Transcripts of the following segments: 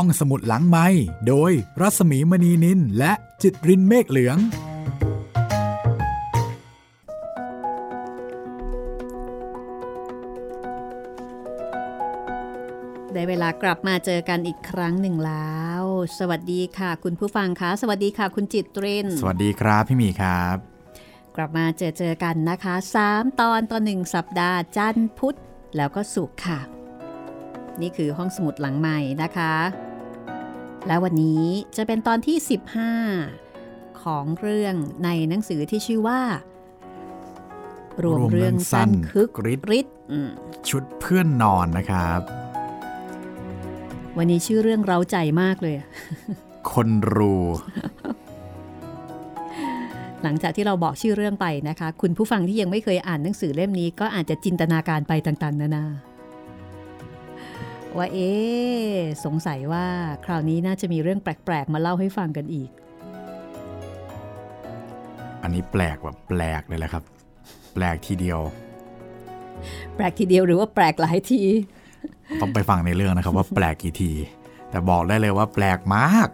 ห้องสมุดหลังไม้โดยรัสมีมณีนินและจิตรินเมฆเหลือง ได้เวลากลับมาเจอกันอีกครั้งหนึ่งแล้ว สวัสดีค่ะ คุณผู้ฟังคะ สวัสดีค่ะ คุณจิตริน สวัสดีครับพี่หมีครับ กลับมาเจอเจอกันนะคะ 3 ตอนต่อหนึ่งสัปดาห์จันทร์พุธแล้วก็ศุกร์ค่ะนี่คือห้องสมุดหลังใหม่นะคะ และวันนี้จะเป็นตอนที่ 15 ของเรื่องในหนังสือที่ชื่อว่า รวมเรื่องสั้นคึกฤทธิ์อืมชุดเพื่อนนอนนะครับ วันนี้ชื่อเรื่องเร้าใจมากเลย คนรู หลังจากที่เราบอกชื่อเรื่องไปนะคะ คุณผู้ฟังที่ยังไม่เคยอ่านหนังสือเล่มนี้ก็อาจจะจินตนาการไปต่าง ๆ นานา ว่าเอ๊ะสงสัยว่าคราวนี้น่าจะมีเรื่องแปลก ๆ มาเล่าให้ฟังกันอีก อันนี้แปลกแบบแปลกเลยแหละครับ แปลกทีเดียว แปลกทีเดียวหรือว่าแปลกหลายที ต้องไปฟังในเรื่องนะครับ ว่าแปลกกี่ที แต่บอกได้เลยว่าแปลกมาก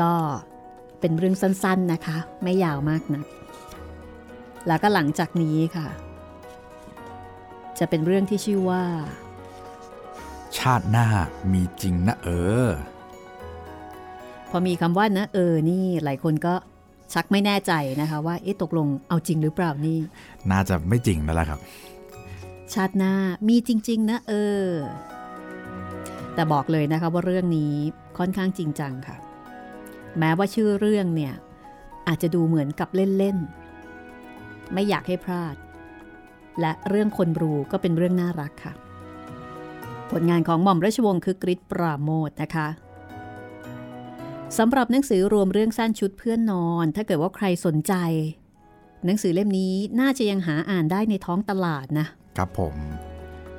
ก็เป็นเรื่องสั้นๆนะคะ ไม่ยาวมากนะแล้วก็หลังจากนี้ค่ะ จะเป็นเรื่องที่ชื่อว่า ชาติหน้ามีจริงนะเออ พอมีคำว่านะเออนี่หลายคนก็ชักไม่แน่ใจนะคะ ว่าเอ๊ะตกลงเอาจริงหรือเปล่านี่ น่าจะไม่จริงแล้วล่ะครับ ชาติหน้ามีจริง ๆ นะเออ แต่บอกเลยนะคะว่าเรื่องนี้ค่อนข้างจริงจังค่ะ แม้ว่าชื่อเรื่องเนี่ยอาจจะดูเหมือนกับเล่น ๆ ไม่อยากให้พลาด และเรื่องคนรูก็เป็นเรื่องน่ารักค่ะ ผลงานของหม่อมราชวงศ์คือกริชปราโมทนะคะสำหรับหนังสือรวมเรื่องสั้นชุดเพื่อนนอน ถ้าเกิดว่าใครสนใจ หนังสือเล่มนี้น่าจะยังหาอ่านได้ในท้องตลาดนะ ครับผม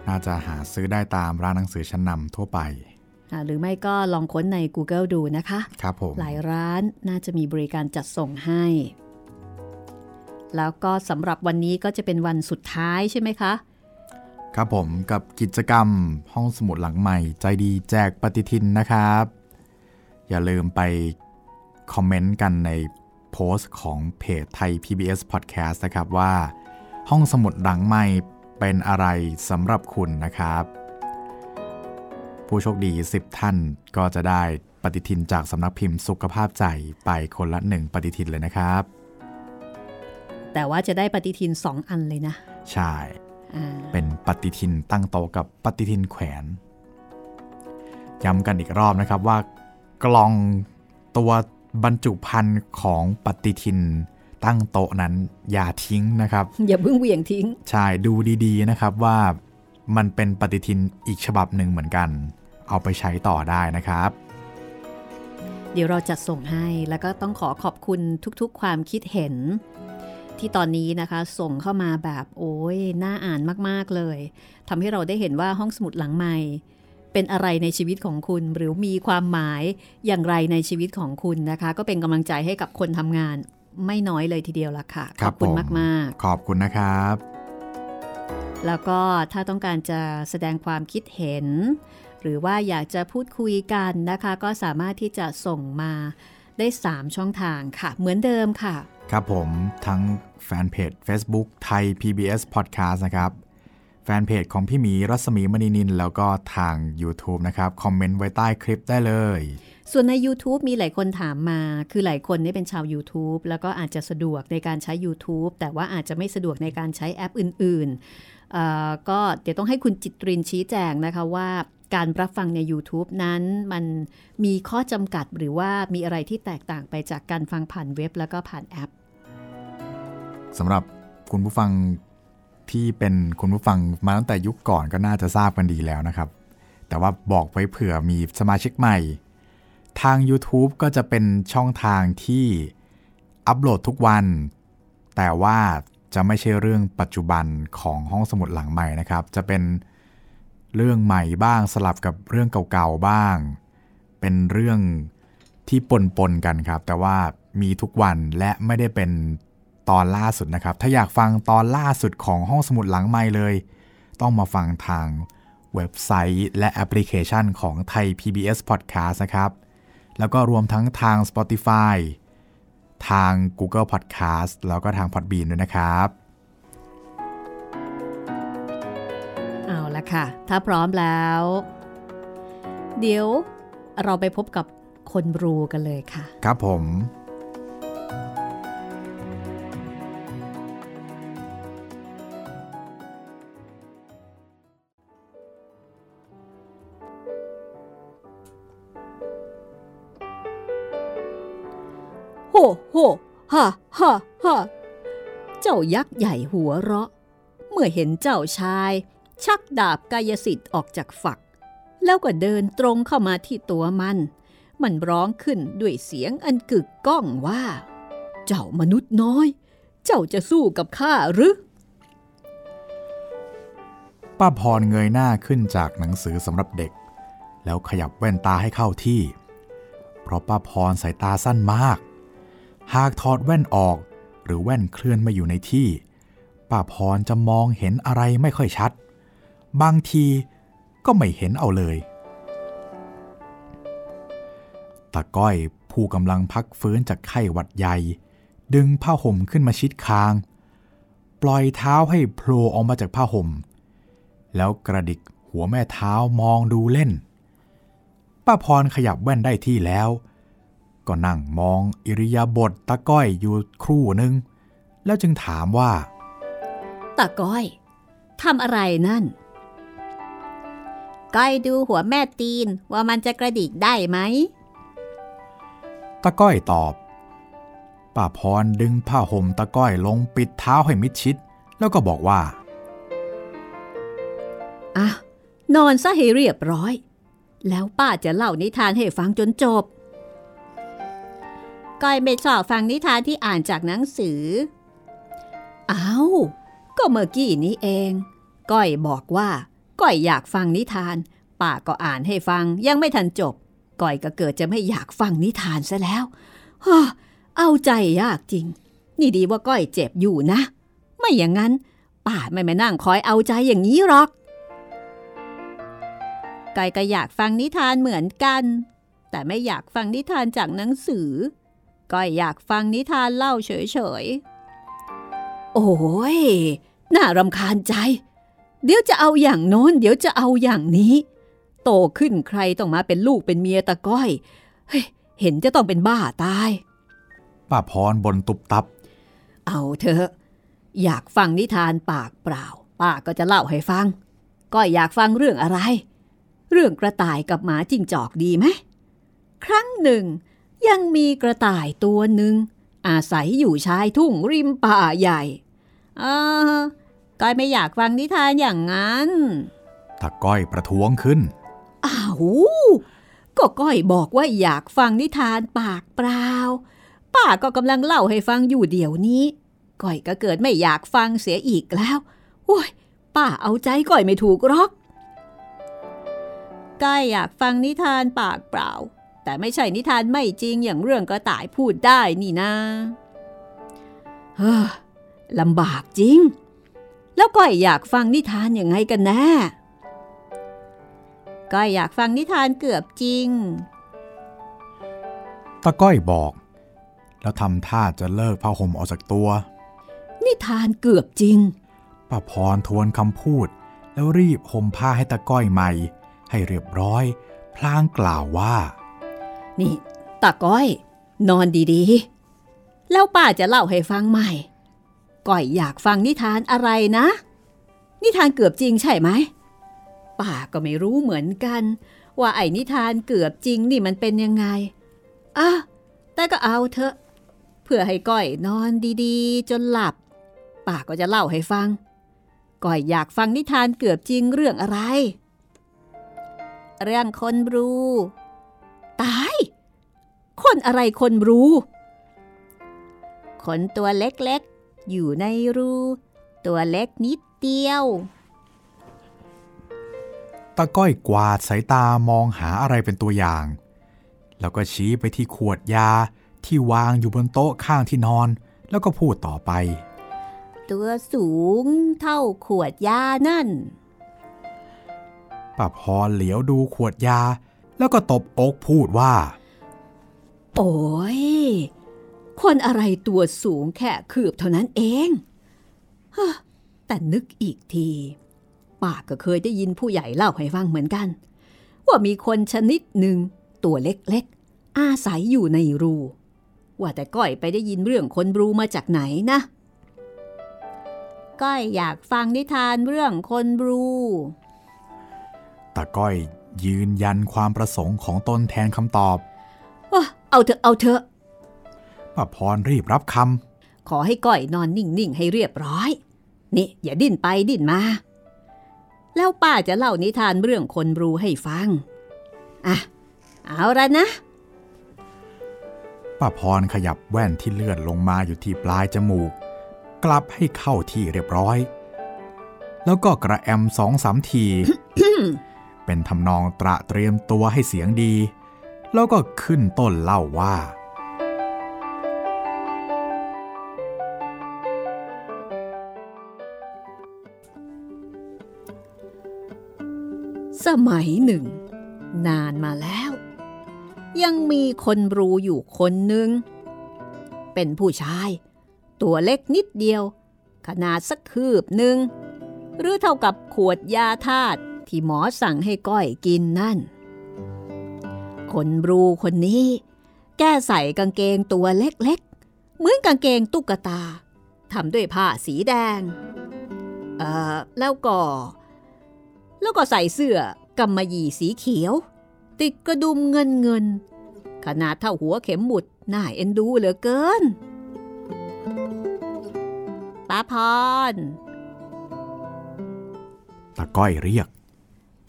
น่าจะหาซื้อได้ตามร้านหนังสือชั้นนำทั่วไปอ่าหรือไม่ก็ลองค้นใน Google ดูนะคะ ครับผม หลายร้านน่าจะมีบริการจัดส่งให้ แล้วก็สำหรับวันนี้ก็จะเป็นวันสุดท้ายใช่ไหมคะ ครับผมกับกิจกรรมห้องสมุดหลังใหม่ ใจดีแจกปฏิทินนะครับ อย่าลืมไปคอมเมนต์กันในโพสต์ของเพจไทย PBS Podcast นะครับว่า ห้องสมุดหลังใหม่เป็นอะไรสำหรับคุณนะครับ ผู้โชคดี 10 ท่านก็จะได้ปฏิทินจากสำนักพิมพ์สุขภาพใจไปคนละหนึ่งปฏิทินเลยนะครับ แต่ว่าจะได้ปฏิทิน 2 อันเลยนะ ใช่อ่าเป็นปฏิทินตั้งโต๊ะกับปฏิทินแขวน ย้ำกันอีกรอบนะครับว่ากล่องตัวบรรจุภัณฑ์ของปฏิทินตั้งโต๊ะนั้นอย่าทิ้งนะครับ อย่าเพิ่งเหวี่ยงทิ้ง ใช่ดูดีๆนะครับว่ามันเป็นปฏิทินอีกฉบับหนึ่งเหมือนกัน เอาไปใช้ต่อได้นะครับ เดี๋ยวเราจัดส่งให้แล้วก็ต้องขอขอบคุณทุกๆ ความคิดเห็น ที่ตอนนี้นะคะ ส่งเข้ามาแบบโอ้ยน่าอ่านมากๆเลยทำให้เราได้เห็นว่าห้องสมุดหลังใหม่ เป็นอะไรในชีวิตของคุณ หรือมีความหมายอย่างไรในชีวิตของคุณนะคะ ก็เป็นกำลังใจให้กับคนทำงานไม่น้อยเลยทีเดียวละค่ะ ขอบคุณผมมาก ๆ ขอบคุณนะครับ แล้วก็ถ้าต้องการจะแสดงความคิดเห็น หรือว่าอยากจะพูดคุยกันนะคะ ก็สามารถที่จะส่งมาได้ 3 ช่องทางค่ะ เหมือนเดิมค่ะ ครับผมทั้งแฟนเพจ Facebook ไทย PBS Podcast นะครับ แฟนเพจของพี่หมีรัศมีมณีนิน แล้วก็ทาง YouTube นะครับ คอมเมนต์ไว้ใต้คลิปได้เลย ส่วนใน YouTube มีหลายคนถามมา คือหลายคนนี่เป็นชาว YouTube แล้วก็อาจจะสะดวกในการใช้ YouTube แต่ว่าอาจจะไม่สะดวกในการใช้แอปอื่นๆก็เดี๋ยวต้องให้คุณจิตรินชี้แจงนะคะว่าการรับฟังใน YouTube นั้นมันมีข้อจำกัดหรือว่ามีอะไรที่แตกต่างไปจากการฟังผ่านเว็บแล้วก็ผ่านแอป สำหรับคุณผู้ฟังที่เป็นคุณผู้ฟังมาตั้งแต่ยุคก่อนก็น่าจะทราบกันดีแล้วนะครับ แต่ว่าบอกไว้เผื่อมีสมาชิกใหม่ ทาง YouTube ก็จะเป็นช่องทางที่อัปโหลดทุกวัน แต่ว่าจะไม่ใช่เรื่องปัจจุบันของห้องสมุดหลังใหม่นะครับ จะเป็นเรื่องใหม่บ้างสลับกับเรื่องเก่าๆบ้าง เป็นเรื่องที่ปนๆกันครับ แต่ว่ามีทุกวันและไม่ได้เป็น ตอนล่าสุดนะครับ ถ้าอยากฟังตอนล่าสุดของห้องสมุดหลังใหม่เลย ต้องมาฟังทางเว็บไซต์และแอปพลิเคชันของไทย PBS Podcast นะครับ แล้วก็รวมทั้งทาง Spotify ทาง Google Podcast แล้วก็ทาง Podbean ด้วยนะครับ เอาละค่ะ ถ้าพร้อมแล้ว เดี๋ยวเราไปพบกับคนบรูกันเลยค่ะ ครับผม โหโหฮ่าฮ่าฮ่าเจ้ายักษ์ใหญ่หัวเราะ เมื่อเห็นเจ้าชาย ชักดาบกายสิทธิ์ออกจากฝัก แล้วก็เดินตรงเข้ามาที่ตัวมัน มันร้องขึ้นด้วยเสียงอันกึกก้องว่า เจ้ามนุษย์น้อย เจ้าจะสู้กับข้าหรือป้าพรเงยหน้าขึ้นจากหนังสือสำหรับเด็ก แล้วขยับแว่นตาให้เข้าที่ เพราะป้าพรสายตาสั้นมาก หากถอดแว่นออก หรือแว่นเคลื่อนมาอยู่ในที่ ป้าพรจะมองเห็นอะไรไม่ค่อยชัด บางทีก็ไม่เห็นเอาเลยตาก้อยผู้กำลังพักฟื้นจากไข้หวัดใหญ่ ดึงผ้าห่มขึ้นมาชิดคาง ปล่อยเท้าให้โผล่ออกมาจากผ้าห่ม แล้วกระดิกหัวแม่เท้ามองดูเล่น ป้าพรขยับแว่นได้ที่แล้ว ก็นั่งมองอิริยาบถตาก้อยอยู่ครู่หนึ่งแล้วจึงถามว่าตาก้อยทำอะไรนั่น ก้อยดูหัวแม่ตีนว่ามันจะกระดิกได้ไหมตาก้อยตอบ ป้าพรดึงผ้าห่มตาก้อยลงปิดเท้าให้มิดชิด แล้วก็บอกว่าอะนอนซะให้เรียบร้อย แล้วป้าจะเล่านิทานให้ฟังจนจบ ก้อยไม่ชอบฟังนิทานที่อ่านจากหนังสือ อ้าว ก็เมื่อกี้นี้เอง ก้อยบอกว่า ก้อยอยากฟังนิทาน ป้าก็อ่านให้ฟังยังไม่ทันจบ ก้อยก็เกิดจะไม่อยากฟังนิทานซะแล้วฮ่าเอาใจยากจริง นี่ดีว่าก้อยเจ็บอยู่นะ ไม่อย่างนั้น ป้าไม่มานั่งคอยเอาใจอย่างนี้หรอกก้อยก็อยากฟังนิทานเหมือนกัน แต่ไม่อยากฟังนิทานจากหนังสือ ก้อยอยากฟังนิทานเล่าเฉยๆ โอ้ย น่ารำคาญใจ เดี๋ยวจะเอาอย่างโน้น เดี๋ยวจะเอาอย่างนี้ โตขึ้นใครต้องมาเป็นลูกเป็นเมียตะก้อย เฮ้ย เห็นจะต้องเป็นบ้าตาย ป้าพรบนตุบตับ เอาเถอะ อยากฟังนิทานปากเปล่า ป้าก็จะเล่าให้ฟัง ก้อยอยากฟังเรื่องอะไร เรื่องกระต่ายกับหมาจิ้งจอกดีไหม ครั้งหนึ่ง ยังมีกระต่ายตัวหนึ่งอาศัยอยู่ชายทุ่งริมป่าใหญ่อ่าก้อยไม่อยากฟังนิทานอย่างนั้นตาก้อยประท้วงขึ้น อ้าวก็ก้อยบอกว่าอยากฟังนิทานปากเปล่า ป้าก็กำลังเล่าให้ฟังอยู่เดี๋ยวนี้ ก้อยก็เกิดไม่อยากฟังเสียอีกแล้วโอ้ยป้าเอาใจก้อยไม่ถูกหรอกก้อยอยากฟังนิทานปากเปล่า แต่ไม่ใช่นิทานไม่จริงอย่างเรื่องกระต่ายพูดได้นี่นะเฮ้อลำบากจริง แล้วก้อยอยากฟังนิทานยังไงกันแน่ก้อยอยากฟังนิทานเกือบจริงตาก้อยบอก แล้วทำท่าจะเลิกผ้าห่มออกจากตัว นิทานเกือบจริงป้าพรทวนคำพูด แล้วรีบห่มผ้าให้ตาก้อยใหม่ ให้เรียบร้อย พลางกล่าวว่า นี่ตาก้อย นอนดีๆ แล้วป้าจะเล่าให้ฟังใหม่ก้อยอยากฟังนิทานอะไรนะ นิทานเกือบจริงใช่ไหมป้าก็ไม่รู้เหมือนกัน ว่าไอ้นิทานเกือบจริงนี่มันเป็นยังไงอะแต่ก็เอาเถอะเพื่อให้ก้อยนอนดีๆ จนหลับป้าก็จะเล่าให้ฟังก้อยอยากฟังนิทานเกือบจริงเรื่องอะไร เรื่องคนรู้ ตาย คนอะไรคนรู้ คนตัวเล็กๆ อยู่ในรู ตัวเล็กนิดเดียวตาก้อยกวาดสายตามองหาอะไรเป็นตัวอย่าง แล้วก็ชี้ไปที่ขวดยาที่วางอยู่บนโต๊ะข้างที่นอน แล้วก็พูดต่อไป ตัวสูงเท่าขวดยานั่นป้าพรเหลียวดูขวดยา แล้วก็ตบอกพูดว่า โอ้ย คนอะไรตัวสูงแค่คืบเท่านั้นเองฮะแต่นึกอีกทีป้าก็เคยได้ยินผู้ใหญ่เล่าให้ฟังเหมือนกัน ว่ามีคนชนิดหนึ่งตัวเล็กๆ อาศัยอยู่ในรู ว่าแต่ก้อยไปได้ยินเรื่องคนรูมาจากไหนนะ ก้อยอยากฟังนิทานเรื่องคนรูตาก้อย ยืนยันความประสงค์ของตนแทนคำตอบว่าเอาเถอะเอาเถอะป้าพรรีบรับคขอให้ก้อยนอนนิ่ง ๆ ให้เรียบร้อย นี่ อย่าดิ้นไปดิ้นมา แล้วป้าจะเล่านิทานเรื่องคนรูให้ฟัง อะ เอาละนะำป้าพรขยับแว่นที่เลื่อนลงมาอยู่ที่ปลายจมูก กลับให้เข้าที่เรียบร้อย แล้วก็กระแอมสองสามที เป็นทำนองตระเตรียมตัวให้เสียงดี แล้วก็ขึ้นต้นเล่าว่า สมัยหนึ่ง นานมาแล้ว ยังมีคนรู้อยู่คนหนึ่ง เป็นผู้ชาย ตัวเล็กนิดเดียว ขนาดสักคืบหนึ่ง หรือเท่ากับขวดยาธาตุ ที่หมอสั่งให้ก้อยกินนั่น คนบรูคนนี้ แก้ใส่กางเกงตัวเล็กๆ เหมือนกางเกงตุ๊กตาทำด้วยผ้าสีแดง เอ่อ แล้วก็ แล้วก็ใส่เสื้อกำมะหยี่สีเขียว ติดกระดุมเงินเงิน ขนาดเท่าหัวเข็มหมุดน่าเอ็นดูเหลือเกินป้าพรตาก้อยเรียก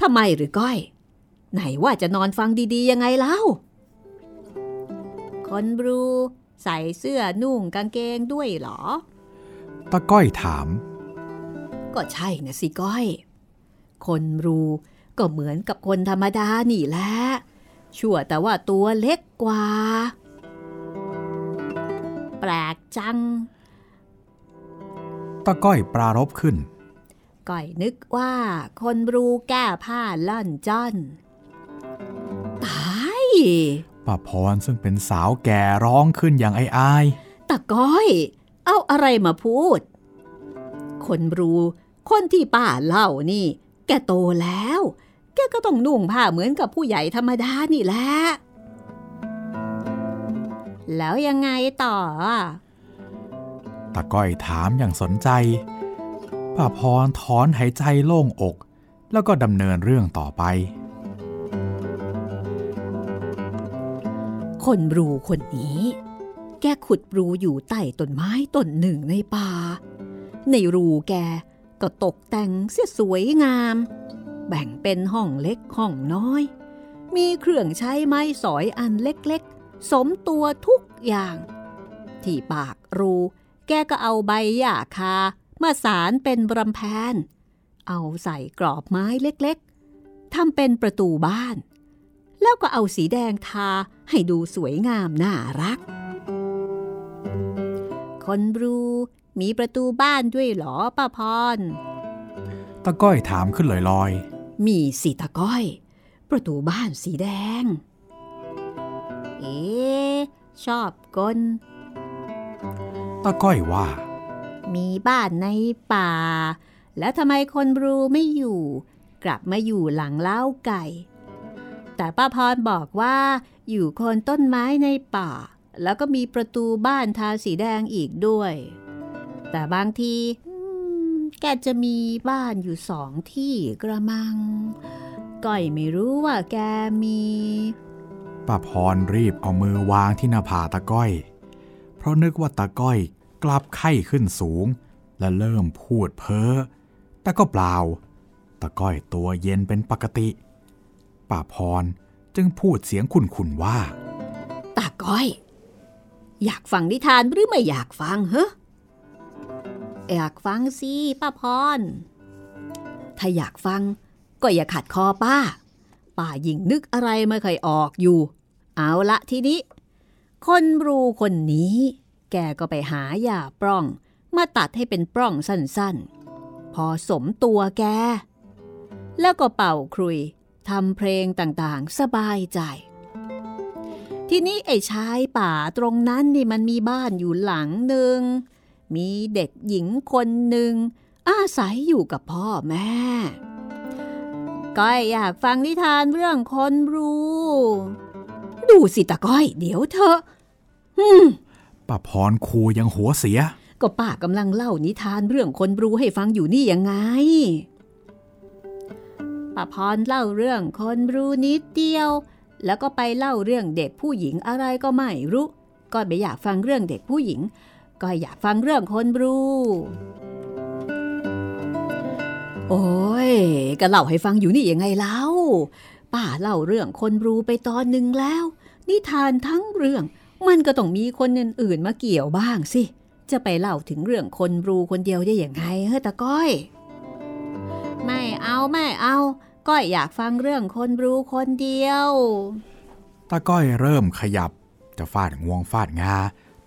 ทำไมหรือก้อย ไหนว่าจะนอนฟังดีๆยังไงเล่า คนบรูใส่เสื้อนุ่งกางเกงด้วยเหรอตาก้อยถาม ก็ใช่นะสิก้อย คนรูก็เหมือนกับคนธรรมดานี่แหละ ชั่วแต่ว่าตัวเล็กกว่า แปลกจังตาก้อยปรารบขึ้น ก้อยนึกว่าคนรูแก้ผ้าล่อนจ้อน ตายป้าพรซึ่งเป็นสาวแก่ร้องขึ้นอย่างไอ้อายตะก้อย เอาอะไรมาพูด คนรูคนที่ป้าเล่านี่ แกโตแล้ว แกก็ต้องนุ่งผ้าเหมือนกับผู้ใหญ่ธรรมดานี่แหละ แล้วยังไงต่ออะตาก้อยถามอย่างสนใจ ป้าพรถอนหายใจโล่งอก แล้วก็ดำเนินเรื่องต่อไป คนรูคนนี้ แกขุดรูอยู่ใต้ต้นไม้ต้นหนึ่งในป่า ในรูแกก็ตกแต่งเสียสวยงาม แบ่งเป็นห้องเล็กห้องน้อย มีเครื่องใช้ไม้สอยอันเล็กๆ สมตัวทุกอย่าง ที่ปากรูแกก็เอาใบหญ้าคา มาสารเป็นรำแพน เอาใส่กรอบไม้เล็กๆทำเป็นประตูบ้าน แล้วก็เอาสีแดงทาให้ดูสวยงามน่ารัก คนบรูมีประตูบ้านด้วยเหรอป้าพรตาก้อยถามขึ้นลอยมีสีตะก้อย ประตูบ้านสีแดง เอ๊ะชอบกลๆตาก้อยว่า มีบ้านในป่า แล้วทำไมคนบรูไม่อยู่ กลับมาอยู่หลังเล้าไก่ แต่ป้าพรบอกว่า อยู่โคนต้นไม้ในป่า แล้วก็มีประตูบ้านทาสีแดงอีกด้วย แต่บางทีแกจะมีบ้านอยู่สองที่กระมังก้อยไม่รู้ว่าแกมีป้าพรรีบเอามือวางที่หน้าผาตาก้อย เพราะนึกว่าตาก้อย กลับไข้ขึ้นสูง และเริ่มพูดเพ้อ แต่ก็เปล่าตาก้อยตัวเย็นเป็นปกติ ป้าพรจึงพูดเสียงขุ่นๆว่า ตาก้อย อยากฟังนิทานหรือไม่อยากฟังเฮ้อยากฟังสิป้าพร ถ้าอยากฟัง ก็อย่าขัดคอป้า ป้ายิ่งนึกอะไรไม่เคยออกอยู่ เอาละทีนี้ คนรูคนนี้ แกก็ไปหายาปล้อง มาตัดให้เป็นปล้องสั้นๆ พอสมตัวแก แล้วก็เป่าครุยทำเพลงต่างๆ สบายใจ ทีนี้ไอ้ชายป่าตรงนั้นนี่มันมีบ้านอยู่หลังหนึ่ง มีเด็กหญิงคนหนึ่ง อาศัยอยู่กับพ่อแม่ก้อยอยากฟังนิทานเรื่องคนรู้ ดูสิตะก้อย เดี๋ยวเถอะอืม ป้าพรครูยังหัวเสีย ก็ป้ากำลังเล่านิทานเรื่องคนบรูให้ฟังอยู่นี่ยังไงป้าพรเล่าเรื่องคนบรูนิดเดียว แล้วก็ไปเล่าเรื่องเด็กผู้หญิงอะไรก็ไม่รู้ ก็ไม่อยากฟังเรื่องเด็กผู้หญิง ก็อยากฟังเรื่องคนบรูโอ้ยก็เล่าให้ฟังอยู่นี่ยังไงเล่าป้าเล่าเรื่องคนบรูไปตอนหนึ่งแล้ว นิทานทั้งเรื่อง มันก็ต้องมีคนอื่นๆมาเกี่ยวบ้างสิ จะไปเล่าถึงเรื่องคนบรูคนเดียวได้อย่างไงเฮ้ตะก้อย ไม่เอาไม่เอาก้อยอยากฟังเรื่องคนบรูคนเดียว ตาก้อยเริ่มขยับ จะฟาดงวงฟาดงา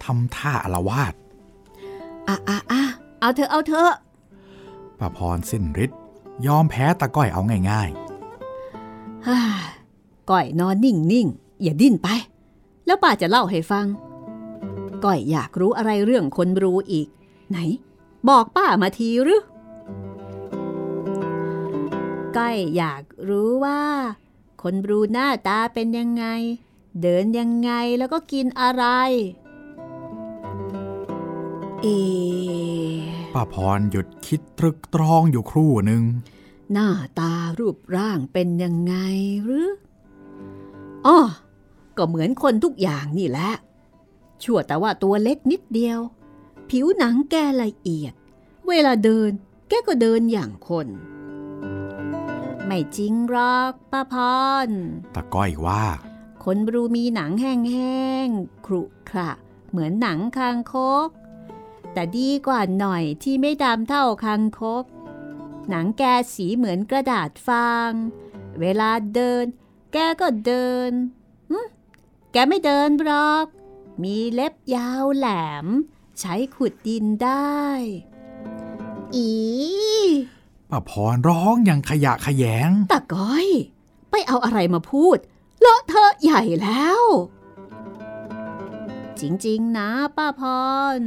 ทำท่าอารวาสอะอะอะเอาเถอะเอาเถอะป้าพรสิ้นฤทธิ์ยอมแพ้ตาก้อยเอาง่ายฮ่าก้อยนอนนิ่งนิ่งๆ อย่าดิ้นไป แล้วป้าจะเล่าให้ฟัง ก้อยอยากรู้อะไรเรื่องคนบรูอีก ไหน บอกป้ามาทีหรือ ก้อยอยากรู้ว่า คนบรูหน้าตาเป็นยังไง เดินยังไงแล้วก็กินอะไร เอๆป้าพรหยุดคิดตรึกตรองอยู่ครู่หนึ่ง หน้าตารูปร่างเป็นยังไงหรืออ้อ ก็เหมือนคนทุกอย่างนี่แหละ ชั่วแต่ว่าตัวเล็กนิดเดียว ผิวหนังแกละเอียด เวลาเดินแกก็เดินอย่างคน ไม่จริงหรอกป้าพรตาก้อยว่า คนบรูมีหนังแห้งๆ ครุขระเหมือนหนังคางคก แต่ดีกว่าหน่อยที่ไม่ดำเท่าคางคก หนังแกสีเหมือนกระดาษฟาง เวลาเดิน แกก็เดินหึ แกไม่เดินหรอก มีเล็บยาวแหลม ใช้ขุดดินได้ อีป้าพรร้องอย่างขยะขยงตะก้อย ไปเอาอะไรมาพูด เลอะเทอะใหญ่แล้ว จริงๆ นะป้าพร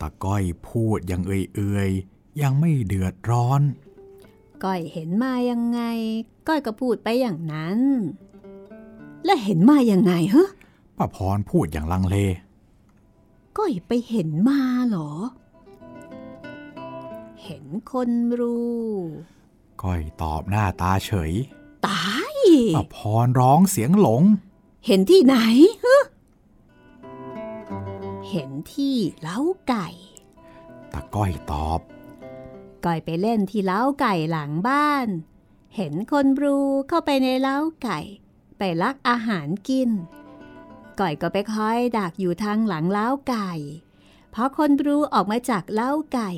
ตาก้อยพูดอย่างเอื่อยๆ ยังไม่เดือดร้อน ก้อยเห็นมายังไง ก้อยก็พูดไปอย่างนั้น และเห็นมายังไงฮะ ป้าพรพูดอย่างลังเล ก้อยไปเห็นมาเหรอ เห็นคนรู้ ก้อยตอบหน้าตาเฉย ตายป้าพรร้องเสียงหลง เห็นที่ไหนฮะเห็นที่เล้าไก่ ตาก้อยตอบ ก้อยไปเล่นที่เล้าไก่หลังบ้าน เห็นคนบรูเข้าไปในเล้าไก่ ไปลักอาหารกิน ก้อยก็ไปคอยดักอยู่ทางหลังเล้าไก่พอคนบรูออกมาจากเล้าไก่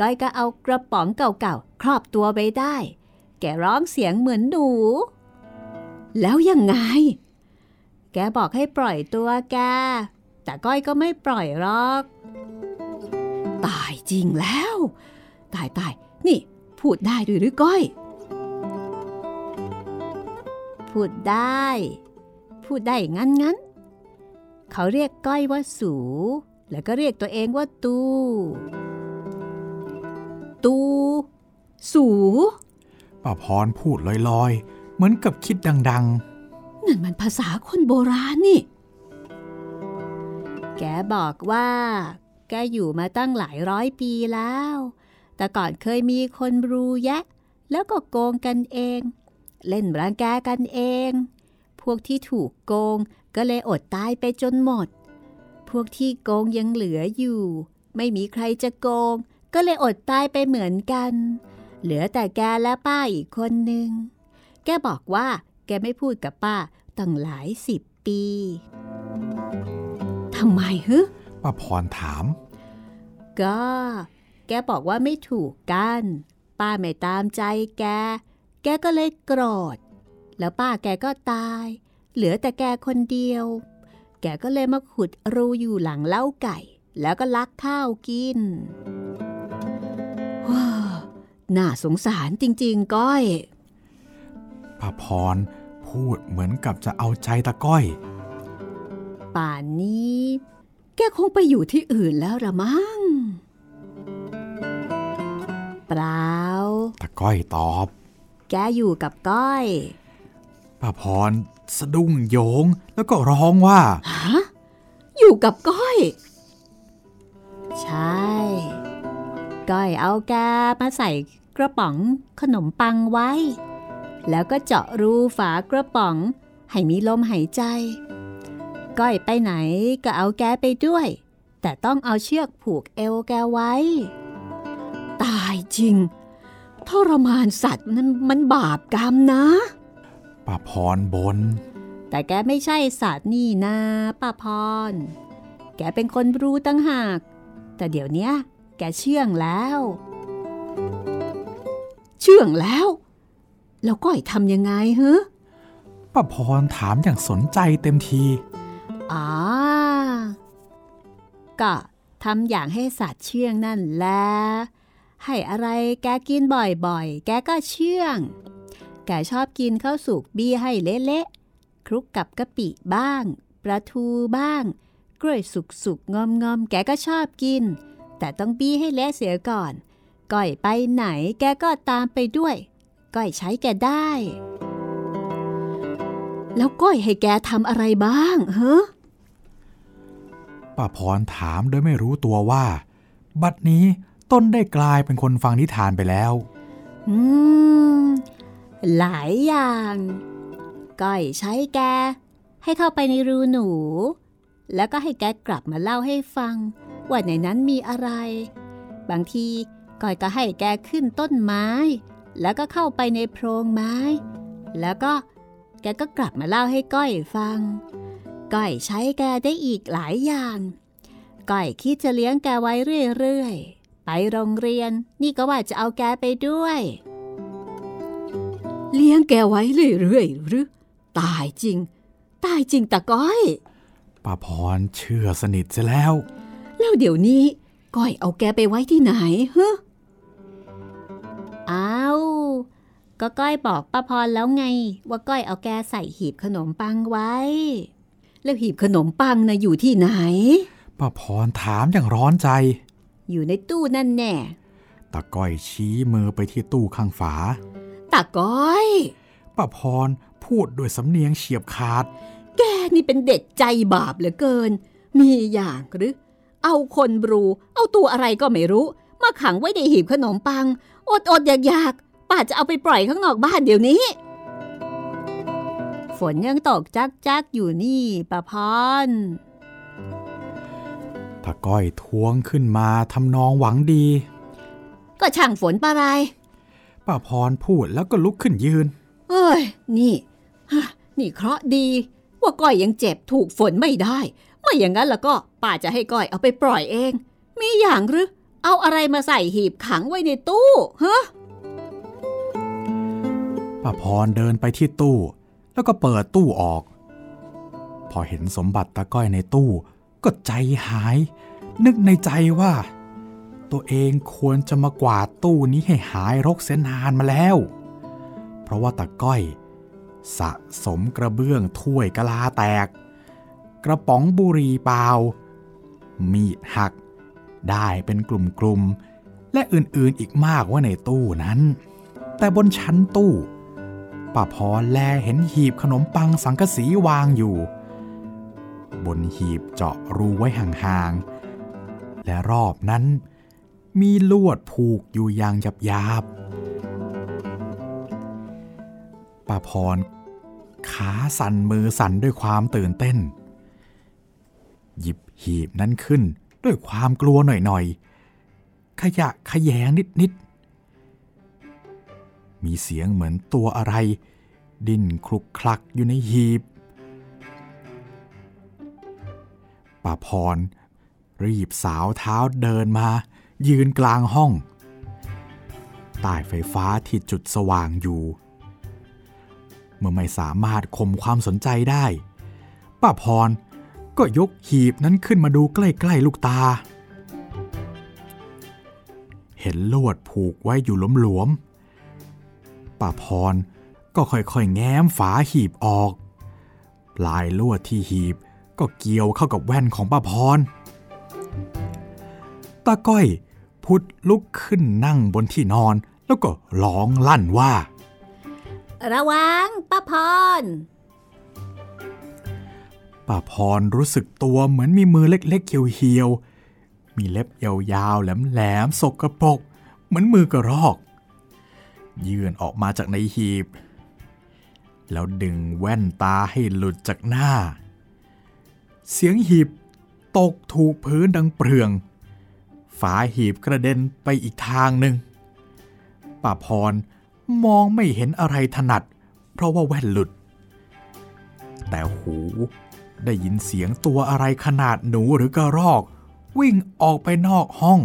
ก้อยก็เอากระป๋องเก่าๆครอบตัวไปได้ แกร้องเสียงเหมือนหนู แล้วยังไง แกบอกให้ปล่อยตัวแก แต่ก้อยก็ไม่ปล่อยหรอก ตายจริงแล้ว ตายตายนี่ พูดได้ด้วยหรือก้อย พูดได้ พูดได้งั้นงั้น เขาเรียกก้อยว่าสู แล้วก็เรียกตัวเองว่าตู ตู สูป้าพรพูดลอยๆ เหมือนกับคิดดังนั่นมันภาษาคนโบราณนี่ แกบอกว่า แกอยู่มาตั้งหลายร้อยปีแล้ว แต่ก่อนเคยมีคนรู้แยะ แล้วก็โกงกันเอง เล่นรังแกกันเอง พวกที่ถูกโกง ก็เลยอดตายไปจนหมด พวกที่โกงยังเหลืออยู่ ไม่มีใครจะโกง ก็เลยอดตายไปเหมือนกัน เหลือแต่แกและป้าอีกคนหนึ่ง แกบอกว่าแกไม่พูดกับป้าตั้งหลายสิบปีทำไมฮึๆป้าพรถาม ก็ แกบอกว่าไม่ถูกกัน ป้าไม่ตามใจแก แกก็เลยโกรธ แล้วป้าแกก็ตาย เหลือแต่แกคนเดียว แกก็เลยมาขุดรูอยู่หลังเล้าไก่ แล้วก็ลักข้าวกินว้าน่าสงสารจริง ๆ ก้อยป้าพรพูดเหมือนกับจะเอาใจตะก้อย ป่านนี้ แกคงไปอยู่ที่อื่นแล้วละมั้งเปล่าตะก้อยตอบ แกอยู่กับก้อย ป้าพรสะดุ้งโยงแล้วก็ร้องว่า ฮะ อยู่กับก้อย ใช่ ก้อยเอาแกมาใส่กระป๋องขนมปังไว้ แล้วก็เจาะรูฝากระป๋อง ให้มีลมหายใจ ก้อยไปไหนก็เอาแกไปด้วย แต่ต้องเอาเชือกผูกเอวแกไว้ ตายจริงทรมานสัตว์นั้นมันบาปกรรมนะ ป้าพรบน แต่แกไม่ใช่สัตว์นี่นาป้าพร แกเป็นคนรู้ตั้งหาก แต่เดี๋ยวเนี้ยแกเชื่องแล้ว เชื่องแล้ว แล้วก้อยทำยังไงฮะป้าพรถามอย่างสนใจเต็มทีอ๋อก็ทำอย่างให้สัตว์เชื่องนั่นแหละให้อะไรแกกินบ่อยๆ แกก็เชื่อง แกชอบกินข้าวสุกบี้ให้เละๆคลุกกับกะปิบ้างปลาทูบ้าง กล้วยสุกๆงอมๆแกก็ชอบกิน แต่ต้องบี้ให้เละเสียก่อนก้อยไปไหนแกก็ตามไปด้วย ก้อยใช้แกได้ แล้วก้อยให้แกทำอะไรบ้างเฮ้ป้าพรถามโดยไม่รู้ตัวว่า บัดนี้ต้นได้กลายเป็นคนฟังนิทานไปแล้ว อืม หลายอย่างก้อยใช้แก ให้เข้าไปในรูหนู แล้วก็ให้แกกลับมาเล่าให้ฟัง ว่าในนั้นมีอะไร บางทีก้อยก็ให้แกขึ้นต้นไม้ แล้วก็เข้าไปในโพรงไม้ แล้วก็แกก็กลับมาเล่าให้ก้อยฟัง ก้อยใช้แกได้อีกหลายอย่าง ก้อยคิดจะเลี้ยงแกไว้เรื่อยๆ ไปโรงเรียนนี่ก็ว่าจะเอาแกไปด้วย เลี้ยงแกไว้เรื่อยๆหรือ ตายจริง ตายจริงตะก้อย ป้าพรเชื่อสนิทเสียแล้ว แล้วเดี๋ยวนี้ก้อยเอาแกไปไว้ที่ไหนฮะอ้าวก็ก้อยบอกป้าพรแล้วไง ว่าก้อยเอาแกใส่หีบขนมปังไว้ แล้วหีบขนมปังนะอยู่ที่ไหนป้าพรถามอย่างร้อนใจ อยู่ในตู้นั่นแน่ตาก้อยชี้มือไปที่ตู้ข้างฝา ตาก้อยป้าพรพูดด้วยสำเนียงเฉียบขาด แกนี่เป็นเด็กใจบาปเหลือเกิน มีอย่างหรือ เอาคนบรู เอาตัวอะไรก็ไม่รู้ มาขังไว้ในหีบขนมปัง อดอดอยากอยากๆป้าจะเอาไปปล่อยข้างนอกบ้านเดี๋ยวนี้ ฝนยังตกจักจักๆอยู่นี่ป้าพรตาก้อยทวงขึ้นมาทำนองหวังดี ก็ช่างฝนปะไร ป้าพรพูดแล้วก็ลุกขึ้นยืน เอ้ย นี่ฮะนี่เคราะห์ดี ว่าก้อยยังเจ็บถูกฝนไม่ได้ ไม่อย่างนั้นแล้วก็ป้าจะให้ก้อยเอาไปปล่อยเอง มีอย่างหรือ เอาอะไรมาใส่หีบขังไว้ในตู้ฮะป้าพรเดินไปที่ตู้ แล้วก็เปิดตู้ออก พอเห็นสมบัติตาก้อยในตู้ ก็ใจหาย นึกในใจว่า ตัวเองควรจะมากวาดตู้นี้ให้หายรกเสียนานมาแล้ว เพราะว่าตาก้อย สะสมกระเบื้องถ้วยกะลาแตก กระป๋องบุหรี่เปล่า มีดหัก ได้เป็นกลุ่มๆ และอื่นๆอีกมากว่าในตู้นั้น แต่บนชั้นตู้ป้าพรแลเห็นหีบขนมปังสังกะสีวางอยู่ บนหีบเจาะรูไว้ห่างๆ และรอบนั้น มีลวดผูกอยู่อย่างหยาบป้าพรขาสั่นมือสั่นด้วยความตื่นเต้น หยิบหีบนั้นขึ้นด้วยความกลัวหน่อยๆ ขยะขยแยงนิดๆ มีเสียงเหมือนตัวอะไร ดิ้นคลุกคลักอยู่ในหีบป้าพรรีบสาวเท้าเดินมา ยืนกลางห้อง ใต้ไฟฟ้าที่จุดสว่างอยู่ เมื่อไม่สามารถข่มความสนใจได้ ป้าพรก็ยกหีบนั้นขึ้นมาดูใกล้ๆลูกตา เห็นลวดผูกไว้อยู่หลวมๆ ป้าพรก็ค่อยๆ แง้มฝาหีบออก ปลายลวดที่หีบก็เกี่ยวเข้ากับแว่นของป้าพร ตาก้อย พุดลุกขึ้นนั่งบนที่นอน แล้วก็ร้องลั่นว่า ระวังป้าพรป้าพรรู้สึกตัวเหมือนมีมือเล็กๆเหี่ยวๆ มีเล็บยาวๆ แหลมๆ สกปรก เหมือนมือกระรอก ยื่นออกมาจากในหีบ แล้วดึงแว่นตาให้หลุดจากหน้า เสียงหีบตกถูกพื้นดังเปลือง ฝาหีบกระเด็นไปอีกทางหนึ่งป้าพรมองไม่เห็นอะไรถนัด เพราะว่าแว่นหลุด แต่หูได้ยินเสียงตัวอะไรขนาดหนูหรือกระรอก วิ่งออกไปนอกห้อง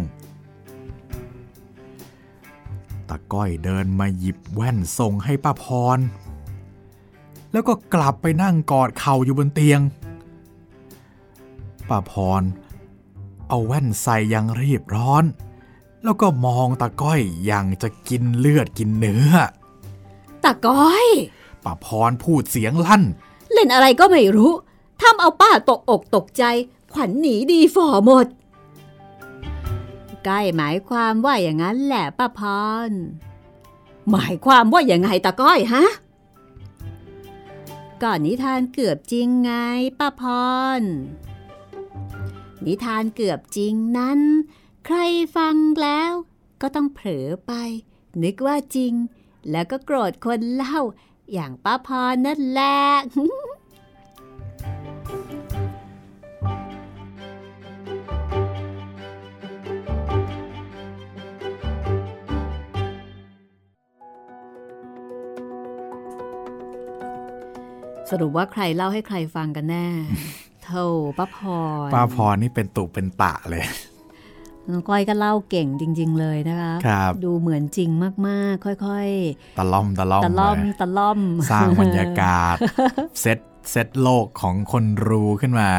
ตาก้อยเดินมาหยิบแว่นส่งให้ป้าพร แล้วก็กลับไปนั่งกอดเข่าอยู่บนเตียงป้าพร เอาแว่นใส่อยังรีบร้อน แล้วก็มองตาก้อยอย่างจะกินเลือดกินเนื้อตาก้อยป้าพรพูดเสียงลั่น เล่นอะไรก็ไม่รู้ทำเอาป้าตกอกตกใจ ขวัญหนีดีฝ่อหมด ใกล้หมายความว่าอย่างนั้นแหละป้าพร หมายความว่าอย่างไงตาก้อยฮะก่อนนิทานเกือบจริงไงป้าพร นิทานเกือบจริงนั้น ใครฟังแล้วก็ต้องเผลอไป นึกว่าจริง แล้วก็โกรธคนเล่า อย่างป้าพรนั่นแหละสรุปว่าใครเล่าให้ใครฟังกันแน่ เท่าป้าพรป้าพรนี่เป็นตุเป็นตะเลยน้องก้อยก็เล่าเก่งจริง ๆ เลยนะคะครับดูเหมือนจริงมากๆ ค่อยตะล่อมตะล่อมๆตะล่อมไปตะล่อม สร้างบรรยากาศเซตเซตโลกของคนรู้ขึ้นมา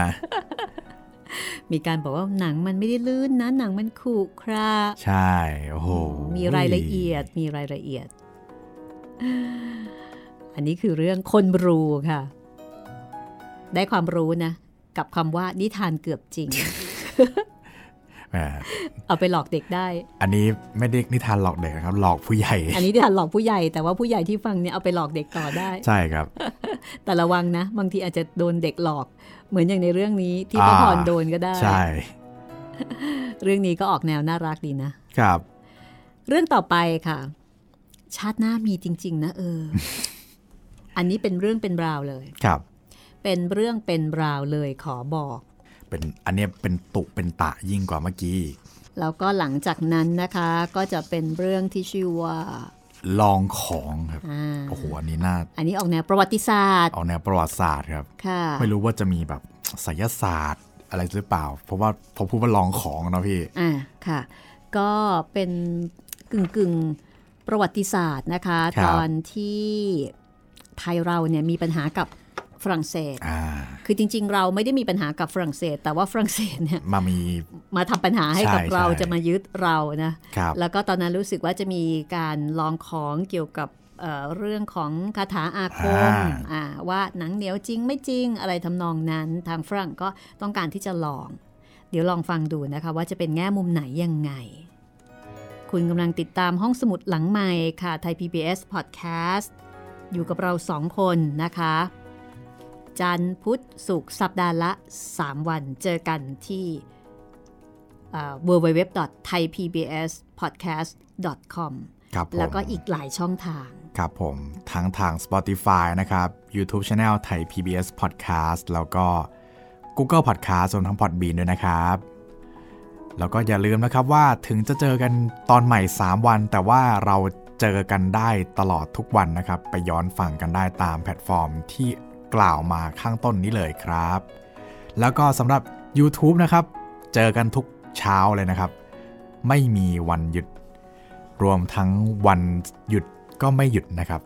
มีการบอกว่าหนังมันไม่ได้ลื่นนะหนังมันขรุขระใช่ โอ้โห มีรายละเอียด มีรายละเอียด อันนี้คือเรื่องคนรู้ค่ะ ได้ความรู้นะ กับคำว่านิทานเกือบจริงแหมเอาไปหลอกเด็กได้ อันนี้ไม่ได้นิทานหลอกเด็กนะครับ หลอกผู้ใหญ่ อันนี้นิทานหลอกผู้ใหญ่ แต่ว่าผู้ใหญ่ที่ฟังเนี่ยเอาไปหลอกเด็กต่อได้ ใช่ครับ แต่ระวังนะ บางทีอาจจะโดนเด็กหลอก เหมือนอย่างในเรื่องนี้ที่พระอ่าพรโดนก็ได้ ใช่ เรื่องนี้ก็ออกแนวน่ารักดีนะ ครับ เรื่องต่อไปค่ะ ชาติหน้ามีจริง ๆ นะเออ อันนี้เป็นเรื่องเป็นราวเลย ครับ เป็นเรื่องเป็นราวเลยขอบอก เป็นอันเนี้ยเป็นตุเป็นตะยิ่งกว่าเมื่อกี้ แล้วก็หลังจากนั้นนะคะก็จะเป็นเรื่องที่ชื่อว่าลองของครับอ่าโอ้โหอันนี้น่าอันนี้ออกแนวประวัติศาสตร์เอาแนวประวัติศาสตร์ครับค่ะไม่รู้ว่าจะมีแบบไสยศาสตร์อะไรหรือเปล่า เพราะว่าพอพูดว่าลองของเนาะพี่อ่าค่ะ ก็เป็นกึ่งกึ่งๆประวัติศาสตร์นะคะครับตอนที่ไทยเราเนี่ยมีปัญหากับ ฝรั่งเศสอ่าคือจริง ๆ เราไม่ได้มีปัญหากับฝรั่งเศส แต่ว่าฝรั่งเศสเนี่ยมามีมาทำปัญหาให้กับใช่เราใช่จะมายึดเรานะครับแล้วก็ตอนนั้นรู้สึกว่าจะมีการลองของเกี่ยวกับเอ่อเรื่องของคาถาอาคมอ่าอ่าว่าหนังเหนียวจริงไม่จริงอะไรทำนองนั้น ทางฝรั่งก็ต้องการที่จะลอง เดี๋ยวลองฟังดูนะคะ ว่าจะเป็นแง่มุมไหนยังไง คุณกำลังติดตามห้องสมุดหลังใหม่ค่ะไทย PBS Podcast อยู่กับเราสองคนนะคะ จันทร์พุธศุกร์สัปดาห์ละ 3 วันเจอกันที่ www.thaipbspodcast.com ครับผมแล้วก็อีกหลายช่องทาง ครับผม ทั้งทาง Spotify นะครับ YouTube Channel ไทย PBS Podcast แล้วก็ Google Podcast รวมทั้ง Podbean ด้วยนะครับ แล้วก็อย่าลืมนะครับว่าถึงจะเจอกันตอนใหม่ 3 วัน แต่ว่าเราเจอกันได้ตลอดทุกวันนะครับ ไปย้อนฟังกันได้ตามแพลตฟอร์มที่ กล่าวมาข้างต้นนี้เลยครับ แล้วก็สำหรับ YouTube นะครับ เจอกันทุกเช้าเลยนะครับ ไม่มีวันหยุด รวมทั้งวันหยุดก็ไม่หยุดนะครับ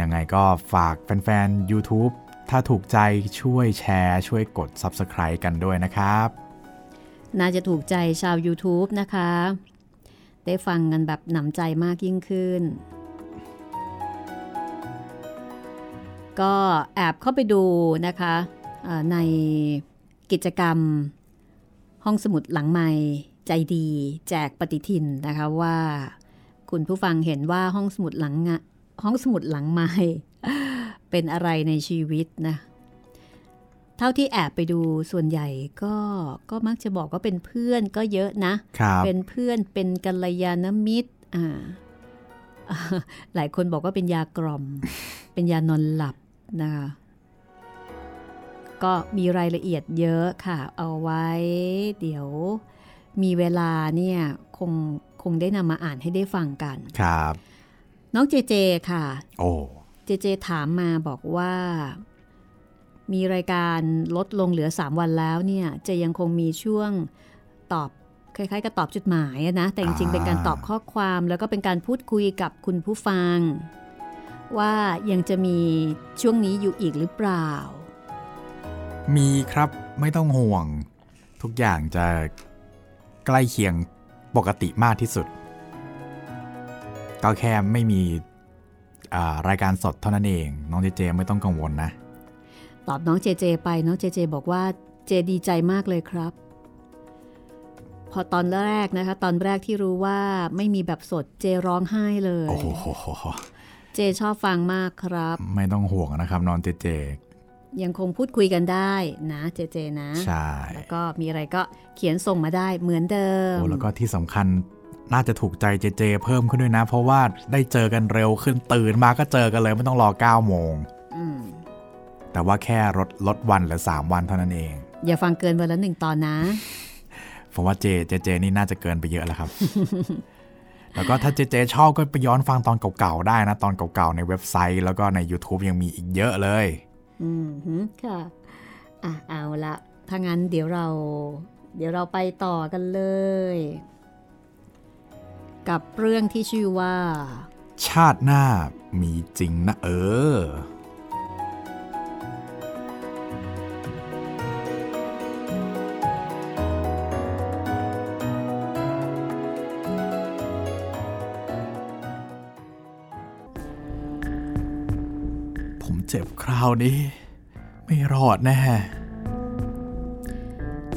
ยังไงก็ฝากแฟนๆ YouTube ถ้าถูกใจช่วยแชร์ ช่วยกด Subscribe กันด้วยนะครับ น่าจะถูกใจชาว YouTube นะคะ ได้ฟังกันแบบหนำใจมากยิ่งขึ้น ก็แอบเข้าไปดูนะคะในกิจกรรม ห้องสมุดหลังใหม่ใจดีแจกปฏิทินนะคะว่า คุณผู้ฟังเห็นว่าห้องสมุดหลังห้องสมุดหลังใหม่เป็นอะไรในชีวิตนะเท่าที่แอบไปดูส่วนใหญ่ก็ก็มักจะบอกว่าเป็นเพื่อนก็เยอะนะ เป็นเพื่อนเป็นกัลยาณมิตรอ่าหลายคนบอกว่าเป็นยากล่อม เป็นยานอนหลับ นะคะก็มีรายละเอียดเยอะค่ะ เอาไว้ เดี๋ยวมีเวลาเนี่ยคงคงได้นำมาอ่านให้ได้ฟังกัน ครับ น้องเจเจค่ะ โอ้ เจเจถามมาบอกว่า มีรายการลดลงเหลือ 3 วันแล้วเนี่ย จะยังคงมีช่วงตอบคล้ายๆกับตอบจดหมายนะ แต่จริงๆเป็นการตอบข้อความแล้วก็เป็นการพูดคุยกับคุณผู้ฟัง ว่ายังจะมีช่วงนี้อยู่อีกหรือเปล่า มีครับไม่ต้องห่วง ทุกอย่างจะใกล้เคียงปกติมากที่สุด ก็แค่ไม่มีรายการสดเท่านั้นเอง น้องเจเจไม่ต้องกังวลนะ ตอบน้องเจเจไปน้องเจเจบอกว่าเจดีใจมากเลยครับ พอตอนแรกนะคะ ตอนแรกที่รู้ว่าไม่มีแบบสดเจร้องไห้เลย โอ้โห เจชอบฟังมากครับ ไม่ต้องห่วงนะครับน้องเจเจยังคงพูดคุยกันได้นะเจเจนะ ใช่ แล้วก็มีอะไรก็เขียนส่งมาได้เหมือนเดิมโอ้แล้วก็ที่สำคัญน่าจะถูกใจเจเจเพิ่มขึ้นด้วยนะ เพราะว่าได้เจอกันเร็วขึ้นตื่นมาก็เจอกันเลยไม่ต้องรอ9โมงแต่ว่าแค่ลดลดวันหรือ 3 วันเท่านั้นเอง อย่าฟังเกินวันละหนึ่งตอนนะ ผมว่าเจเจเจนี่น่าจะเกินไปเยอะแล้วครับ แล้วก็ถ้าเจเจชอบก็ไปย้อนฟังตอนเก่าๆได้นะ ตอนเก่าๆในเว็บไซต์ แล้วก็ใน YouTube ยังมีอีกเยอะเลย อืมค่ะอะเอาละถ้างั้นเดี๋ยวเรา เดี๋ยวเราไปต่อกันเลย กับเรื่องที่ชื่อว่า ชาติหน้ามีจริงนะเออ เจ็บคราวนี้ ไม่รอดแน่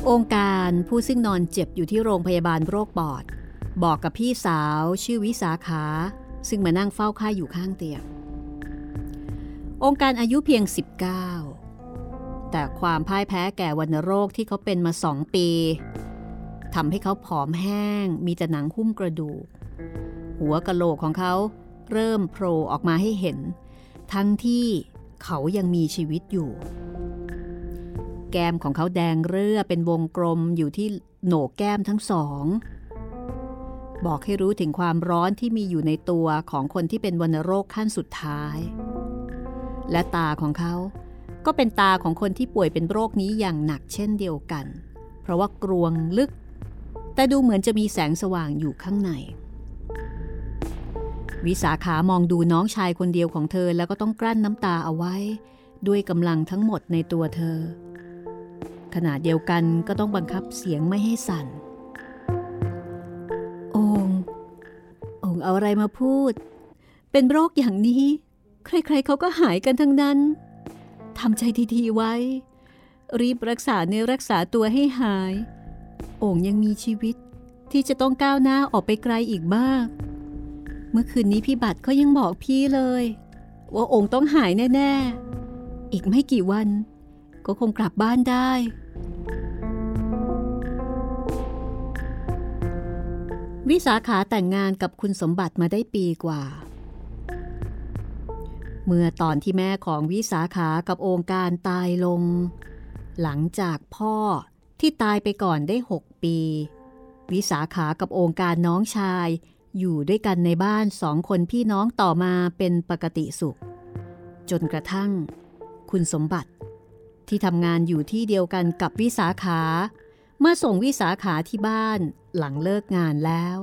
องค์การผู้ซึ่งนอนเจ็บอยู่ที่โรงพยาบาลโรคปอด บอกกับพี่สาวชื่อวิสาขา ซึ่งมานั่งเฝ้าค่าอยู่ข้างเตียง องค์การอายุเพียง 19 แต่ความพ่ายแพ้แก่วัณโรคที่เขาเป็นมาสองปีทำให้เขาผอมแห้ง มีแต่หนังหุ้มกระดูก หัวกะโหลกของเขาเริ่มโผล่ออกมาให้เห็น ทั้งที่ เขายังมีชีวิตอยู่ แก้มของเขาแดงเรื่อเป็นวงกลมอยู่ที่โหนกแก้มทั้งสอง บอกให้รู้ถึงความร้อนที่มีอยู่ในตัวของคนที่เป็นวัณโรคขั้นสุดท้าย และตาของเขาก็เป็นตาของคนที่ป่วยเป็นโรคนี้อย่างหนักเช่นเดียวกัน เพราะว่ากรวงลึก แต่ดูเหมือนจะมีแสงสว่างอยู่ข้างใน วิสาขามองดูน้องชายคนเดียวของเธอแล้วก็ต้องกลั้นน้ำตาเอาไว้ ด้วยกำลังทั้งหมดในตัวเธอ ขณะเดียวกันก็ต้องบังคับเสียงไม่ให้สั่น องค์องค์เอาอะไรมาพูด เป็นโรคอย่างนี้ ใครๆเขาก็หายกันทั้งนั้นทำใจทีๆไว้ รีบรักษาเนื้อรักษาตัวให้หาย องค์ยังมีชีวิตที่จะต้องก้าวหน้าออกไปไกลอีกมาก มื่อคืนนี้พี่บัตรเขายังบอกพี่เลย ว่าองค์ต้องหายแน่ ๆ อีกไม่กี่วัน ก็คงกลับบ้านได้ วิสาขาแต่งงานกับคุณสมบัติมาได้ปีกว่า เมื่อตอนที่แม่ของวิสาขากับองค์การตายลง หลังจากพ่อที่ตายไปก่อนได้หกปี วิสาขากับองค์การน้องชาย อยู่ด้วยกันในบ้านสองคนพี่น้องต่อมาเป็นปกติสุข จนกระทั่ง คุณสมบัติ ที่ทำงานอยู่ที่เดียวกันกับวิสาขาเมื่อส่งวิสาขาที่บ้านหลังเลิกงานแล้ว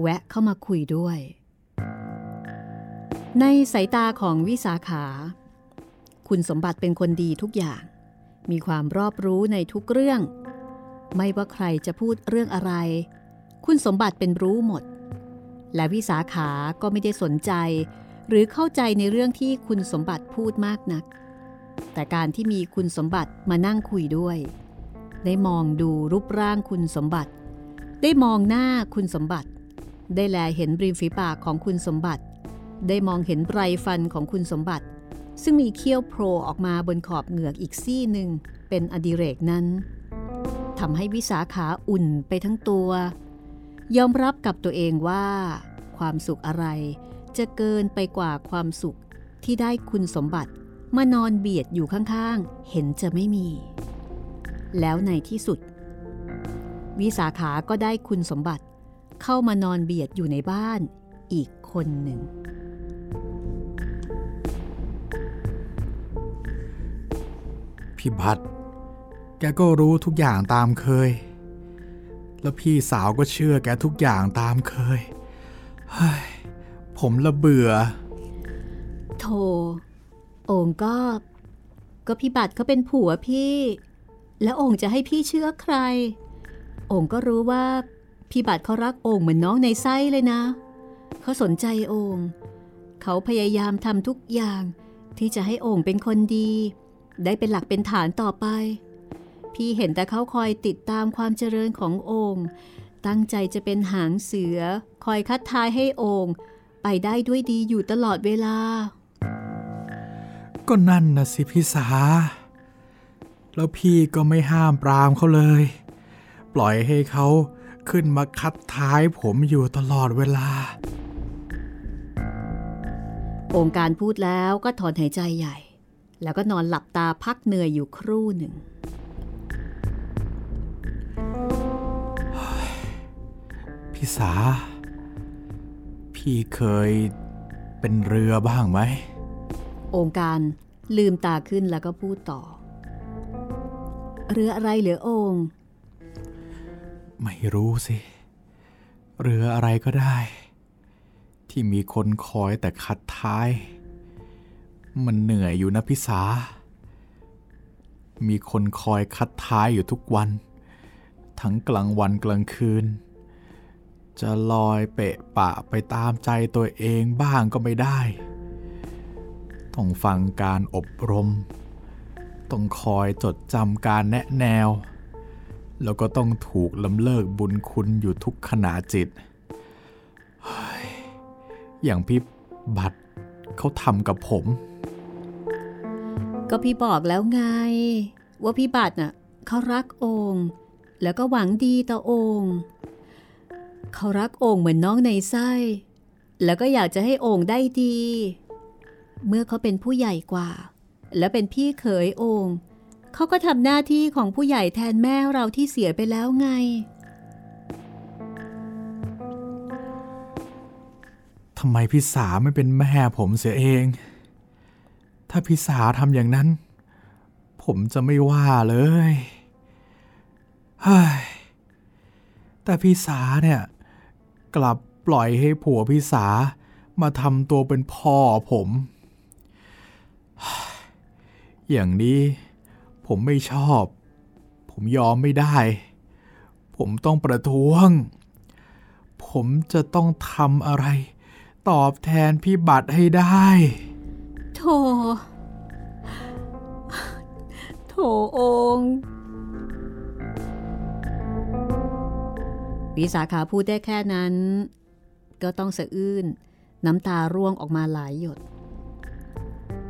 แวะเข้ามาคุยด้วย ในสายตาของวิสาขา คุณสมบัติเป็นคนดีทุกอย่าง มีความรอบรู้ในทุกเรื่อง ไม่ว่าใครจะพูดเรื่องอะไร คุณสมบัติเป็นรู้หมด และวิสาขาก็ไม่ได้สนใจ หรือเข้าใจในเรื่องที่คุณสมบัติพูดมากนัก แต่การที่มีคุณสมบัติมานั่งคุยด้วย ได้มองดูรูปร่างคุณสมบัติ ได้มองหน้าคุณสมบัติ ได้แลเห็นริมฝีปากของคุณสมบัติ ได้มองเห็นไรฟันของคุณสมบัติ ซึ่งมีเขี้ยวโผล่ออกมาบนขอบเหงือกอีกซี่หนึ่งเป็นอดิเรกนั้นทำให้วิสาขาอุ่นไปทั้งตัว ยอมรับกับตัวเองว่า ความสุขอะไร จะเกินไปกว่าความสุขที่ได้คุณสมบัติมานอนเบียดอยู่ข้างๆ เห็นจะไม่มี แล้วในที่สุด วิสาขาก็ได้คุณสมบัติ เข้ามานอนเบียดอยู่ในบ้านอีกคนหนึ่ง พี่บัตรแกก็รู้ทุกอย่างตามเคย แล้วพี่สาวก็เชื่อแกทุกอย่างตามเคย เฮ้ย ผมละเบื่อ โธโอ่งก็ ก็พี่บัตรเขาเป็นผัวพี่ แล้วโอ่งจะให้พี่เชื่อใคร โอ่งก็รู้ว่า พี่บัตรเขารักโอ่งเหมือนน้องในไส้เลยนะ เขาสนใจโอ่งเขาพยายามทำทุกอย่างที่จะให้โอ่งเป็นคนดี ได้เป็นหลักเป็นฐานต่อไป พี่เห็นแต่เขาคอยติดตามความเจริญของโอ่งตั้งใจจะเป็นหางเสือ คอยคัดทายให้โอ่งไปได้ด้วยดีอยู่ตลอดเวลา ก็นั่นนะสิพี่สา แล้วพี่ก็ไม่ห้ามปรามเขาเลย ปล่อยให้เขาขึ้นมาคัดท้ายผมอยู่ตลอดเวลา องค์การพูดแล้วก็ถอนหายใจใหญ่ แล้วก็นอนหลับตาพักเหนื่อยอยู่ครู่หนึ่ง พี่สา พี่เคยเป็นเรือบ้างไหม องค์การลืมตาขึ้นแล้วก็พูดต่อ เรืออะไรเหลือองค์ ไม่รู้สิ เรืออะไรก็ได้ ที่มีคนคอยแต่คัดท้าย มันเหนื่อยอยู่นะพี่สา มีคนคอยคัดท้ายอยู่ทุกวัน ทั้งกลางวันกลางคืน จะลอยเปะปะไปตามใจตัวเองบ้างก็ไม่ได้ ต้องฟังการอบรม ต้องคอยจดจำการแนะแนว แล้วก็ต้องถูกลำเลิกบุญคุณอยู่ทุกขณะจิต อย่างพี่บัตรเขาทำกับผม ก็พี่บอกแล้วไง ว่าพี่บัตรน่ะเขารักองค์ แล้วก็หวังดีต่อองค์ เขารักองค์เหมือนน้องในไส้ แล้วก็อยากจะให้องค์ได้ดี เมื่อเขาเป็นผู้ใหญ่กว่า และเป็นพี่เขยองค์เขาก็ทำหน้าที่ของผู้ใหญ่แทนแม่เราที่เสียไปแล้วไงทำไมพี่สาไม่เป็นแม่ผมเสียเอง ถ้าพี่สาทำอย่างนั้น ผมจะไม่ว่าเลยเฮ้ย แต่พี่สาเนี่ยกลับปล่อยให้ผัวพี่สามาทำตัวเป็นพ่อผม อย่างนี้ผมไม่ชอบ ผมยอมไม่ได้ ผมต้องประท้วง ผมจะต้องทำอะไร ตอบแทนพี่บัตรให้ได้โถโถองค์ วิสาขาพูดได้แค่นั้น ก็ต้องสะอื้น น้ำตาร่วงออกมาหลายหยด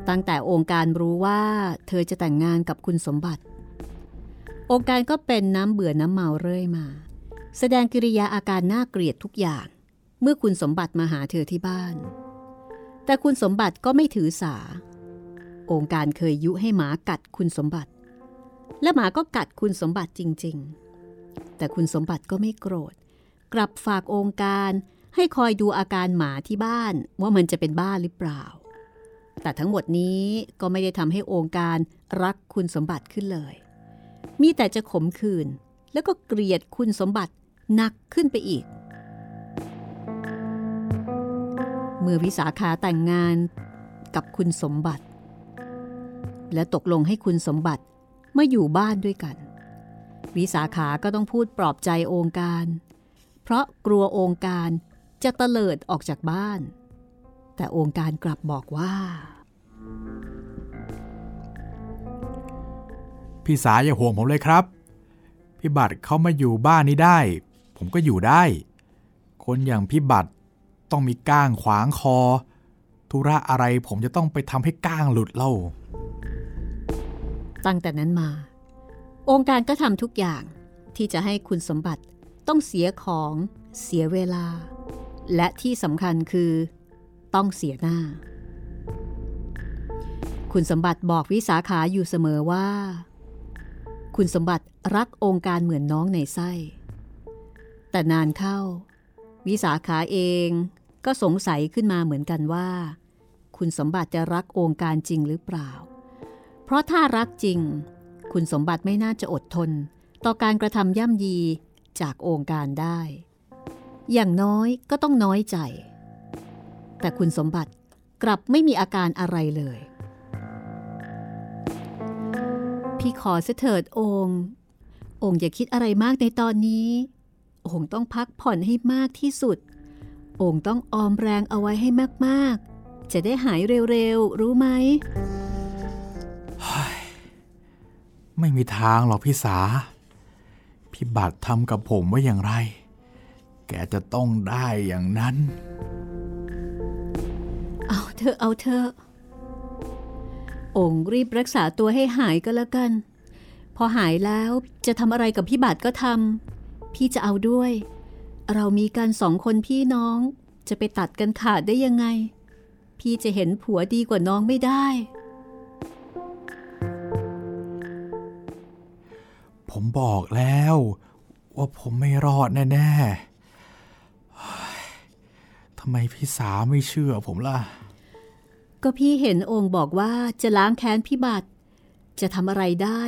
ตั้งแต่องค์การรู้ว่าเธอจะแต่งงานกับคุณสมบัติ องค์การก็เป็นน้ำเบื่อน้ำเมาเรื่อยมา แสดงกิริยาอาการน่าเกลียดทุกอย่าง เมื่อคุณสมบัติมาหาเธอที่บ้าน แต่คุณสมบัติก็ไม่ถือสา องค์การเคยยุให้หมากัดคุณสมบัติ และหมาก็กัดคุณสมบัติจริง ๆ แต่คุณสมบัติก็ไม่โกรธ กลับฝากองค์การให้คอยดูอาการหมาที่บ้านว่ามันจะเป็นบ้าหรือเปล่า แต่ทั้งหมดนี้ก็ไม่ได้ทำให้องค์การรักคุณสมบัติขึ้นเลย มีแต่จะขมขื่นแล้วก็เกลียดคุณสมบัติหนักขึ้นไปอีก เมื่อวิสาขาแต่งงานกับคุณสมบัติ และตกลงให้คุณสมบัติมาอยู่บ้านด้วยกัน วิสาขาก็ต้องพูดปลอบใจองค์การ เพราะกลัวองค์การจะเตลิดออกจากบ้าน แต่องค์การกลับบอกว่า พี่สาอย่าห่วงผมเลยครับ พี่บัตรเขามาอยู่บ้านนี้ได้ ผมก็อยู่ได้ คนอย่างพี่บัตรต้องมีก้างขวางคอ ธุระอะไรผมจะต้องไปทำให้ก้างหลุดเล่า ตั้งแต่นั้นมา องค์การก็ทำทุกอย่างที่จะให้คุณสมบัติต้องเสียของเสียเวลา และที่สำคัญคือต้องเสียหน้า คุณสมบัติบอกวิสาขาอยู่เสมอว่า คุณสมบัติรักองค์การเหมือนน้องในไส้ แต่นานเข้า วิสาขาเองก็สงสัยขึ้นมาเหมือนกันว่า คุณสมบัติจะรักองค์การจริงหรือเปล่า เพราะถ้ารักจริง คุณสมบัติไม่น่าจะอดทน ต่อการกระทำย่ำยีจากองค์การได้ อย่างน้อยก็ต้องน้อยใจ แต่คุณสมบัติกลับไม่มีอาการอะไรเลย พี่ขอเสถิดองค์ องค์อย่าคิดอะไรมากในตอนนี้ องค์ต้องพักผ่อนให้มากที่สุด องค์ต้องออมแรงเอาไว้ให้มากๆ จะได้หายเร็วๆ รู้ไหม ไม่มีทางหรอกพี่สา พี่บัตรทำกับผมว่าอย่างไร แกจะต้องได้อย่างนั้น เอาเธอเอาเธอองค์รีบรักษาตัวให้หายก็แล้วกัน พอหายแล้วจะทำอะไรกับพี่บาทก็ทำพี่จะเอาด้วย เรามีกันสองคนพี่น้อง จะไปตัดกันขาดได้ยังไง พี่จะเห็นผัวดีกว่าน้องไม่ได้ ผมบอกแล้ว ว่าผมไม่รอดแน่ๆเฮ้ยทำไมพี่สาไม่เชื่อผมล่ะ ก็พี่เห็นองค์บอกว่าจะล้างแค้นพี่บัตรจะทำอะไรได้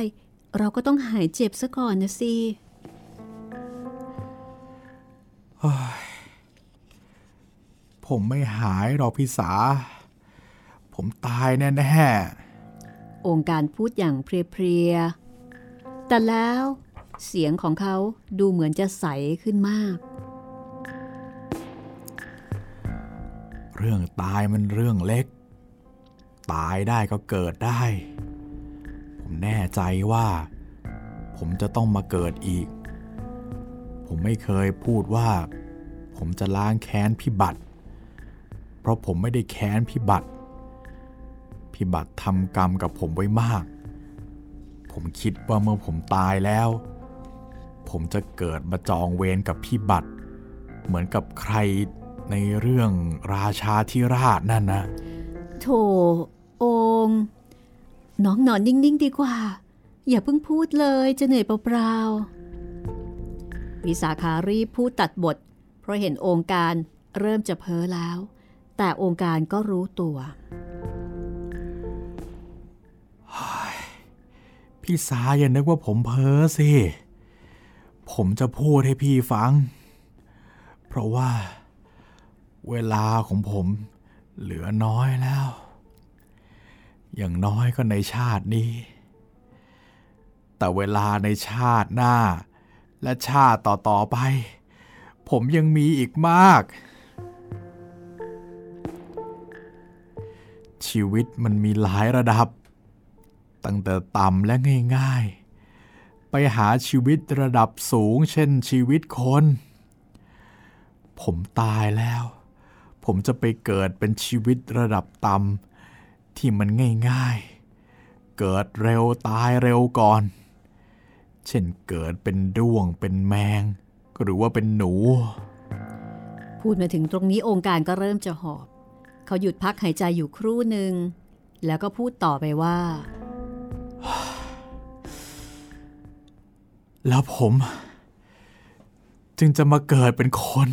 เราก็ต้องหายเจ็บซะก่อนนะสิผมไม่หายหรอกพี่สา ผมตายแน่องค์การพูดอย่างเพลียๆ แต่แล้วเสียงของเขาดูเหมือนจะใสขึ้นมาก เรื่องตายมันเรื่องเล็ก ตายได้ก็เกิดได้ ผมแน่ใจว่า ผมจะต้องมาเกิดอีก ผมไม่เคยพูดว่า ผมจะล้างแค้นพี่บัตรเพราะผมไม่ได้แค้นพี่บัตรพี่บัตรทำกรรมกับผมไว้มาก ผมคิดว่าเมื่อผมตายแล้ว ผมจะเกิดมาจองเวรกับพี่บัตรเหมือนกับใครในเรื่องราชาธิราชนั่นนะโถองน้องนอนนิ่งๆดีกว่า อย่าเพิ่งพูดเลยจะเหนื่อยเปล่าๆวิสาขารีบพูดตัดบท เพราะเห็นองค์การเริ่มจะเพ้อแล้ว แต่องค์การก็รู้ตัว พี่สาอย่านึกว่าผมเพ้อสิ ผมจะพูดให้พี่ฟัง เพราะว่า เวลาของผมเหลือน้อยแล้ว อย่างน้อยก็ในชาตินี้ แต่เวลาในชาติหน้า และชาติต่อๆไป ผมยังมีอีกมาก ชีวิตมันมีหลายระดับ ตั้งแต่ต่ำและง่าย ๆ ไปหาชีวิตระดับสูงเช่นชีวิตคน ผมตายแล้ว ผมจะไปเกิดเป็นชีวิตระดับต่ำที่มันง่ายๆ เกิดเร็วตายเร็วก่อน เช่นเกิดเป็นด้วงเป็นแมง หรือว่าเป็นหนู พูดมาถึงตรงนี้องค์การก็เริ่มจะหอบ เขาหยุดพักหายใจอยู่ครู่หนึ่งแล้วก็พูดต่อไปว่า แล้วผม จึงจะมาเกิดเป็นคน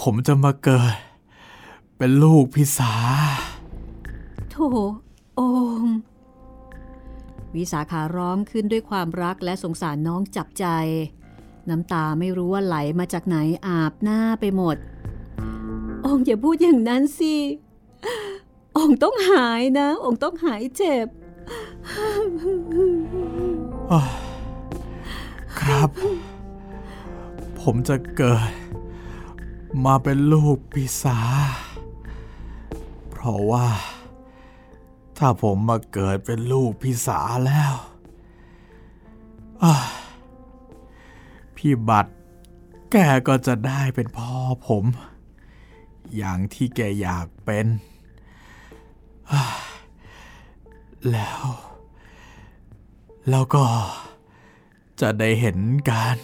ผมจะมาเกิด เป็นลูกพิสาโถองวิสาขาร้องขึ้นด้วยความรักและสงสารน้องจับใจ น้ำตาไม่รู้ว่าไหลมาจากไหนอาบหน้าไปหมด องอย่าพูดอย่างนั้นสิ องต้องหายนะ องต้องหายเจ็บ ครับ ผมจะเกิด มาเป็นลูกพิสาเพราะว่า ถ้าผมมาเกิดเป็นลูกพี่สาแล้วพี่บัตรแกก็จะได้เป็นพ่อผม อย่างที่แกอยากเป็น แล้ว แล้วก็จะได้เห็นกัน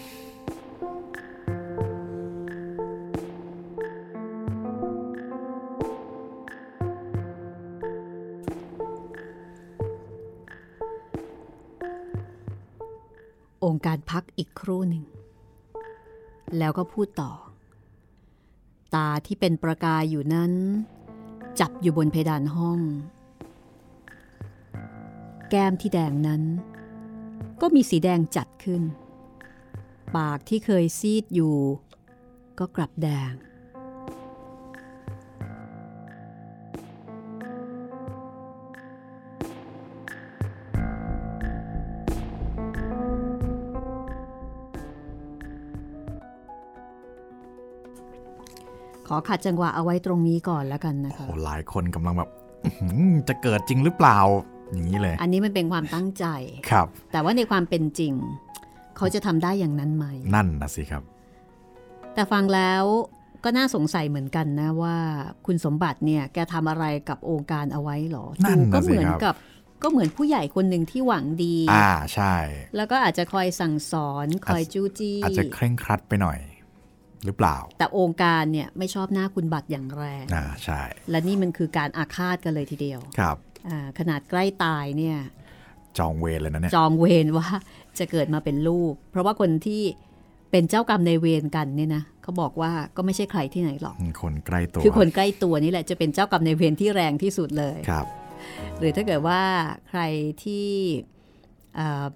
องค์การพักอีกครู่หนึ่ง แล้วก็พูดต่อ ตาที่เป็นประกายอยู่นั้น จับอยู่บนเพดานห้อง แก้มที่แดงนั้น ก็มีสีแดงจัดขึ้น ปากที่เคยซีดอยู่ ก็กลับแดง ขอขัดจังหวะเอาไว้ตรงนี้ก่อนแล้วกันนะคะ หลายคนกำลังแบบจะเกิดจริงหรือเปล่า อย่างนี้เลย อันนี้มันเป็นความตั้งใจครับ แต่ว่าในความเป็นจริง เขาจะทำได้อย่างนั้นไหม นั่นนะสิครับ แต่ฟังแล้วก็น่าสงสัยเหมือนกันนะว่าคุณสมบัติเนี่ยแกทำอะไรกับองค์การเอาไว้หรอนั่นก็เหมือนกับก็เหมือนผู้ใหญ่คนหนึ่งที่หวังดี อ่าใช่ แล้วก็อาจจะคอยสั่งสอนคอยจู้จี้อาจจะเคร่งครัดไปหน่อย หรือเปล่า แต่องค์การเนี่ยไม่ชอบหน้าคุณบัตรอย่างแรง อ่าใช่ และนี่มันคือการอาฆาตกันเลยทีเดียว ครับอ่า ขนาดใกล้ตายเนี่ยจองเวรเลยนะเนี่ยจองเวรว่าจะเกิดมาเป็นลูก เพราะว่าคนที่เป็นเจ้ากรรมในเวรกันเนี่ยนะเขาบอกว่าก็ไม่ใช่ใครที่ไหนหรอก คนใกล้ตัว คือคนใกล้ตัวนี่แหละจะเป็นเจ้ากรรมในเวรที่แรงที่สุดเลยครับ หรือถ้าเกิดว่าใครที่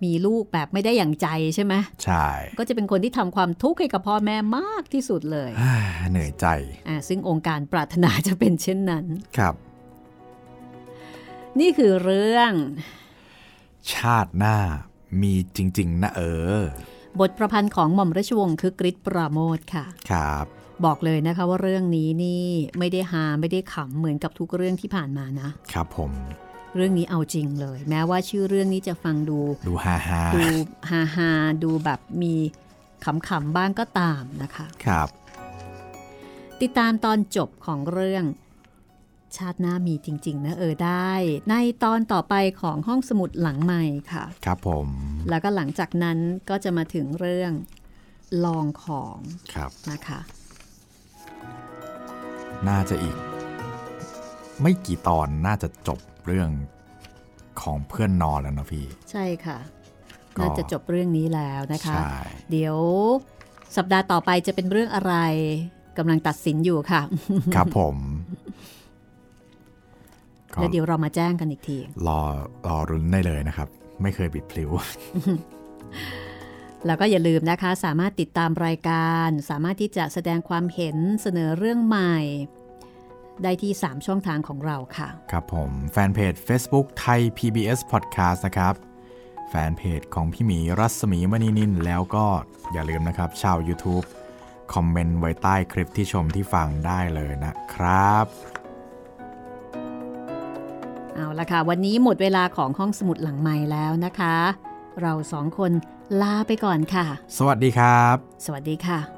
มีลูกแบบไม่ได้อย่างใจใช่ไหมใช่ ก็จะเป็นคนที่ทำความทุกข์ให้กับพ่อแม่มากที่สุดเลยเหนื่อยใจ ซึ่งองค์การปรารถนาจะเป็นเช่นนั้น ครับ นี่คือเรื่อง ชาติหน้ามีจริง ๆ นะเออ บทประพันธ์ของหม่อมราชวงศ์คือกริชปราโมทค่ะ ครับ บอกเลยนะคะว่าเรื่องนี้นี่ไม่ได้หาไม่ได้ขำเหมือนกับทุกเรื่องที่ผ่านมานะ ครับผม เรื่องนี้เอาจริงเลย แม้ว่าชื่อเรื่องนี้จะฟังดู ดูฮาฮาดูฮาฮาดูแบบมีขำๆบ้างก็ตามนะคะ ครับ ติดตามตอนจบของเรื่อง ชาติหน้ามีจริง ๆ นะเออได้ ในตอนต่อไปของห้องสมุดหลังใหม่ค่ะ ครับผม แล้วก็หลังจากนั้นก็จะมาถึงเรื่องลองของครับนะคะ น่าจะอีก ไม่กี่ตอนน่าจะจบเรื่องของเพื่อนนอนแล้วนะพี่ ใช่ค่ะ น่าจะจบเรื่องนี้แล้วนะคะ เดี๋ยวสัปดาห์ต่อไปจะเป็นเรื่องอะไรกำลังตัดสินอยู่ค่ะ ครับผม แล้วเดี๋ยวเรามาแจ้งกันอีกที รอรอรุนได้เลยนะครับ ไม่เคยบิดพลิ้วแล้วก็อย่าลืมนะคะ สามารถติดตามรายการ สามารถที่จะแสดงความเห็นเสนอเรื่องใหม่ ได้ที่ 3 ช่องทางของเราค่ะ ครับผมแฟนเพจ Facebook ไทย PBS Podcast นะครับ แฟนเพจของพี่หมีรัศมีมณีนินแล้วก็อย่าลืมนะครับชาว YouTube คอมเมนต์ไว้ใต้คลิปที่ชมที่ฟังได้เลยนะครับ เอาละค่ะ วันนี้หมดเวลาของห้องสมุดหลังใหม่แล้วนะคะ เราสองคนลาไปก่อนค่ะ สวัสดีครับ สวัสดีค่ะ